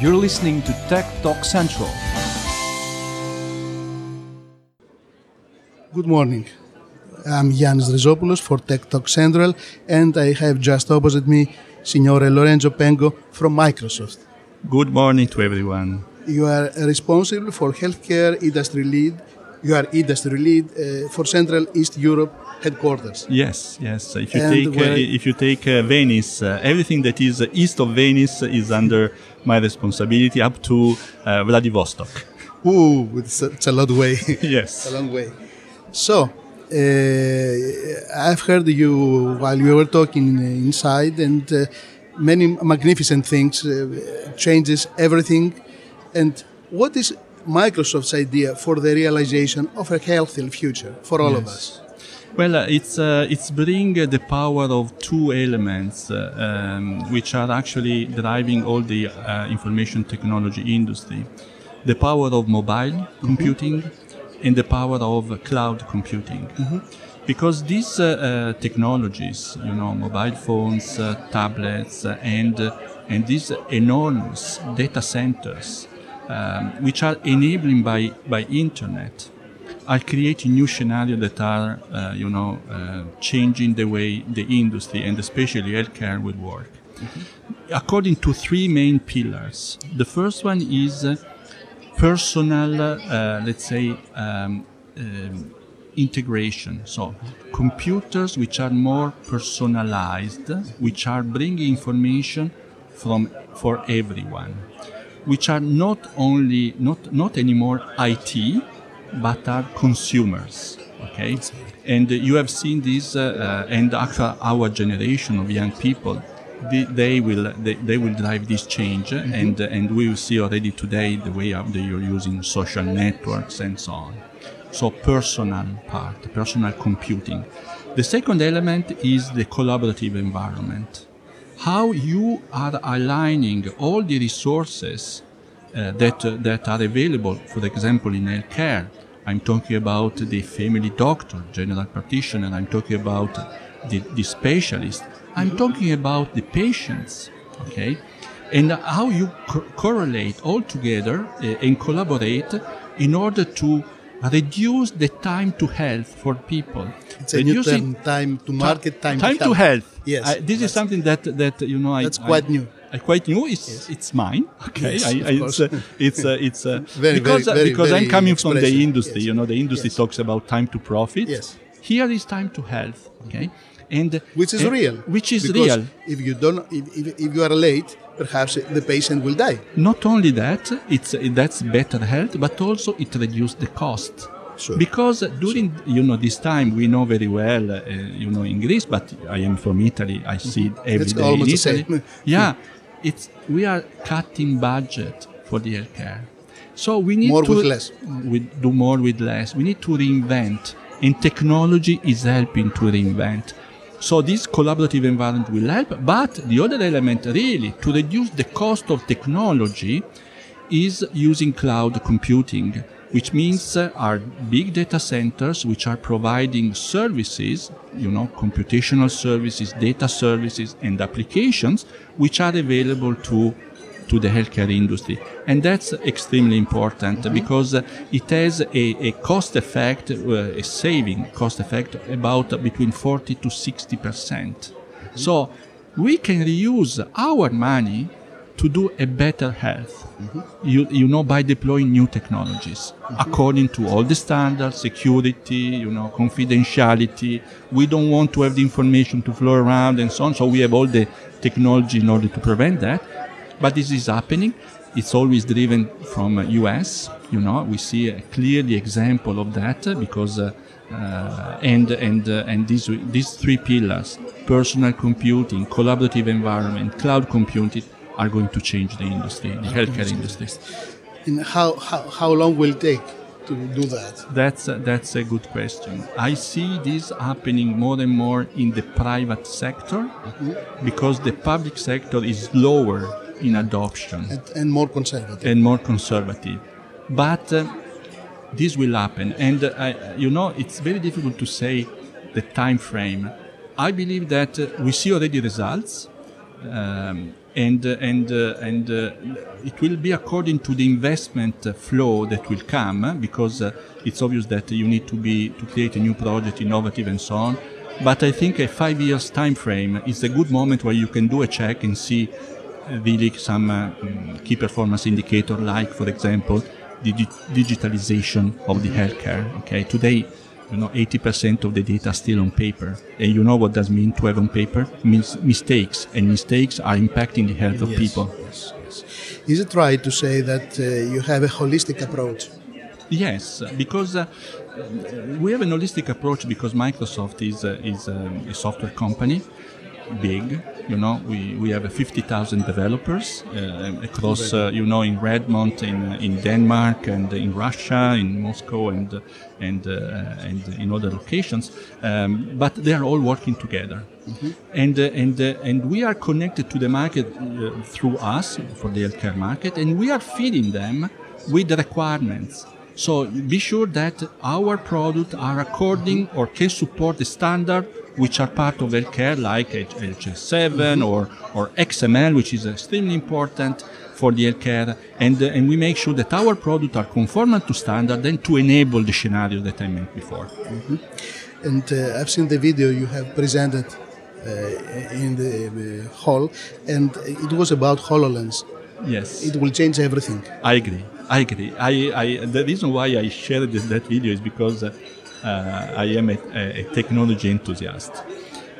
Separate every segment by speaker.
Speaker 1: You're listening to Tech Talk Central.
Speaker 2: Good morning. I'm Yanis Rizopoulos for Tech Talk Central, and I have just opposite me Signore Lorenzo Pengo from Microsoft.
Speaker 3: Good morning to everyone.
Speaker 2: You are responsible for healthcare industry lead. You are industry lead uh, for Central East Europe headquarters.
Speaker 3: Yes, yes. If you
Speaker 2: And
Speaker 3: take uh, if you take uh, Venice, uh, everything that is east of Venice is under my responsibility up to uh, Vladivostok.
Speaker 2: Ooh, it's a, it's a lot way.
Speaker 3: Yes.
Speaker 2: a long way. So, uh, I've heard you while we were talking inside, and uh, many magnificent things, uh, changes everything. And what is Microsoft's idea for the realization of a healthy future for all of us?
Speaker 3: Well, uh, it's uh, it's bring uh, the power of two elements uh, um, which are actually driving all the uh, information technology industry: the power of mobile computing and the power of cloud computing. Because these uh, technologies, you know, mobile phones, uh, tablets, and and these enormous data centers, um, which are enabling by by internet, are creating new scenarios that are, uh, you know, uh, changing the way the industry and especially healthcare will work. According to three main pillars. The first one is uh, personal, uh, let's say, um, um, integration. So, computers which are more personalized, which are bringing information from for everyone, which are not only not not anymore IT, but are consumers. Okay, and you have seen this, uh, uh, and actually our generation of young people, they, they will they, they will drive this change, and uh, and we will see already today the way of the, you're using social networks and so on. So personal part, personal computing. The second element is the collaborative environment. How you are aligning all the resources uh, that uh, that are available, for example, in healthcare. I'm talking about the family doctor, general practitioner. I'm talking about the, the specialist. I'm talking about the patients. Okay, and how you co- correlate all together uh, and collaborate in order to reduce the time to health for people.
Speaker 2: It's a new term, time to market, time,
Speaker 3: time
Speaker 2: to
Speaker 3: to
Speaker 2: health.
Speaker 3: health.
Speaker 2: Yes,
Speaker 3: I- this is something that that you know. I,
Speaker 2: That's quite
Speaker 3: I-
Speaker 2: new.
Speaker 3: I quite new. It's it's mine. Okay,
Speaker 2: Yes,
Speaker 3: I, I, it's uh, it's uh, it's uh,
Speaker 2: Very,
Speaker 3: because
Speaker 2: very,
Speaker 3: uh,
Speaker 2: very,
Speaker 3: because I'm coming from the industry.
Speaker 2: Yes.
Speaker 3: You know, the industry
Speaker 2: Yes.
Speaker 3: talks about time to profit.
Speaker 2: Yes.
Speaker 3: Here is time to health. Okay, and
Speaker 2: Which is
Speaker 3: and-
Speaker 2: real.
Speaker 3: Which is
Speaker 2: Because
Speaker 3: real.
Speaker 2: If you don't, if, if, if you are late, perhaps the patient will die.
Speaker 3: Not only that, it's that's better health, but also it reduces the cost.
Speaker 2: Sure.
Speaker 3: Because during you know this time we know very well uh, you know in Greece, but I am from Italy. I mm-hmm. see it every
Speaker 2: It's
Speaker 3: day
Speaker 2: almost
Speaker 3: in
Speaker 2: the
Speaker 3: Italy.
Speaker 2: same. Mm-hmm.
Speaker 3: yeah, it's we are cutting budget for the healthcare, so we need
Speaker 2: More
Speaker 3: to
Speaker 2: with less.
Speaker 3: We do more with less. We need to reinvent, and technology is helping to reinvent. So this collaborative environment will help, but the other element really to reduce the cost of technology is using cloud computing, which means uh, big data centers which are providing services, you know, computational services, data services, and applications which are available to to the healthcare industry. And that's extremely important because uh, it has a, a cost effect, uh, a saving cost effect about between 40 to 60 percent. So we can reuse our money to do a better health. You, you know, by deploying new technologies according to all the standards, security, you know, confidentiality. We don't want to have the information to flow around and so on. So we have all the technology in order to prevent that. But this is happening. It's always driven from uh, US. You know, we see a clearly example of that uh, because uh, uh, and and uh, and these these three pillars: personal computing, collaborative environment, cloud computing, are going to change the industry, the healthcare industry.
Speaker 2: And how, how, how long will it take to do that?
Speaker 3: That's a, that's a good question. I see this happening more and more in the private sector because the public sector is slower in adoption
Speaker 2: And, and more conservative.
Speaker 3: and more conservative. But uh, this will happen, and uh, I, you know it's very difficult to say the time frame. I believe that uh, we see already results, um, and uh, and uh, and uh, it will be according to the investment flow that will come because it's obvious that you need to be to create a new project, innovative and so on. But I think a five years time frame is a good moment where you can do a check and see really some uh, key performance indicator, like for example, digi- digitalization of the healthcare. Okay, today you know 80% of the data still on paper and you know what does mean to have on paper it means mistakes and mistakes are impacting the health of people
Speaker 2: Yes, yes. Is it right to say that uh, you have a holistic approach?
Speaker 3: yes because uh, we have an holistic approach because microsoft is uh, is um, a software company big you know we, we have uh, 50000 developers uh, across uh, you know in redmond in, uh, in denmark and in russia in moscow and uh, and uh, and in other locations. Um, but they are all working together. And uh, and uh, and we are connected to the market uh, through us for the healthcare market and we are feeding them with the requirements. So be sure that our products are according or can support the standard which are part of healthcare like HL7 or, or XML, which is extremely important for the healthcare. And, uh, and we make sure that our products are conformant to standard and to enable the scenario that I mentioned before.
Speaker 2: And uh, I've seen the video you have presented uh, in the uh, hall, and it was about HoloLens.
Speaker 3: Yes.
Speaker 2: It will change everything.
Speaker 3: I agree. I agree. I, I, the reason why I shared that video is because uh, I am a, a technology enthusiast.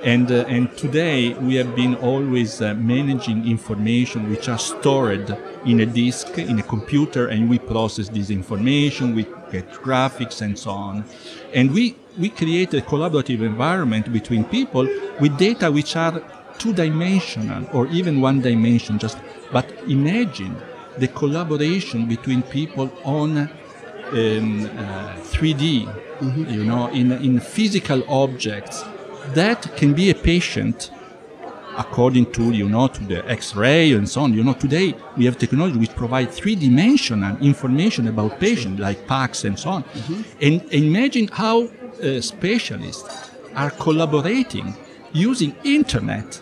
Speaker 3: And, uh, and today we have been always uh, managing information which are stored in a disk, in a computer, and we process this information, we get graphics and so on. And we, we create a collaborative environment between people with data which are two-dimensional or even one-dimension. Just but imagine the collaboration between people on um, uh, 3D, you know, in in physical objects. That can be a patient according to you know to the X-ray and so on. You know, today we have technology which provide three-dimensional information about patient, like PACS and so on. And imagine how uh, specialists are collaborating using internet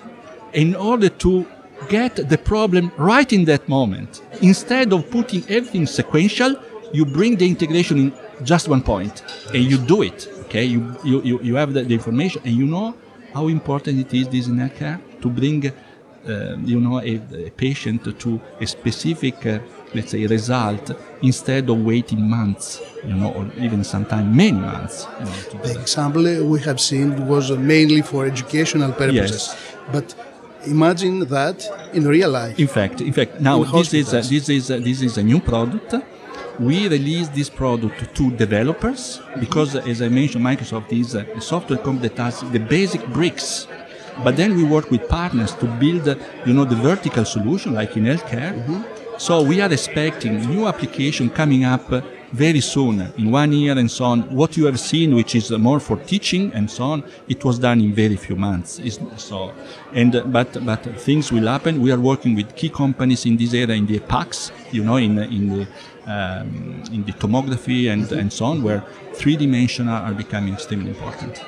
Speaker 3: in order to get the problem right in that moment. Instead of putting everything sequential, you bring the integration in just one point and you do it. Okay, you you, you, you have the, the information and you know how important it is this in healthcare to bring uh, you know a, a patient to a specific uh, let's say result instead of waiting months you know or even sometimes many months you know,
Speaker 2: The example we have seen was mainly for educational purposes. yes. But imagine that in real life.
Speaker 3: In fact, in fact, now
Speaker 2: In
Speaker 3: this is a, this is a, this is a new product. We release this product to developers because, as I mentioned, Microsoft is a, software company that has the basic bricks. But then we work with partners to build, you know, the vertical solution, like in healthcare. Mm-hmm. So we are expecting new application coming up very soon, in one year and so on. What you have seen, which is more for teaching and so on, it was done in very few months. It's, so, and but but things will happen. We are working with key companies in this area, in the PACS, you know, in the- in the um, in the tomography and and so on, where three dimensional are becoming extremely important.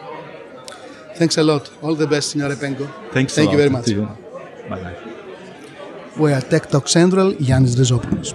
Speaker 2: Thanks a lot. All the best, Signore Penko.
Speaker 3: Thanks. a
Speaker 2: Thank you very much.
Speaker 3: Bye bye.
Speaker 2: We are Tech Talk Central, Yannis Rizopoulos.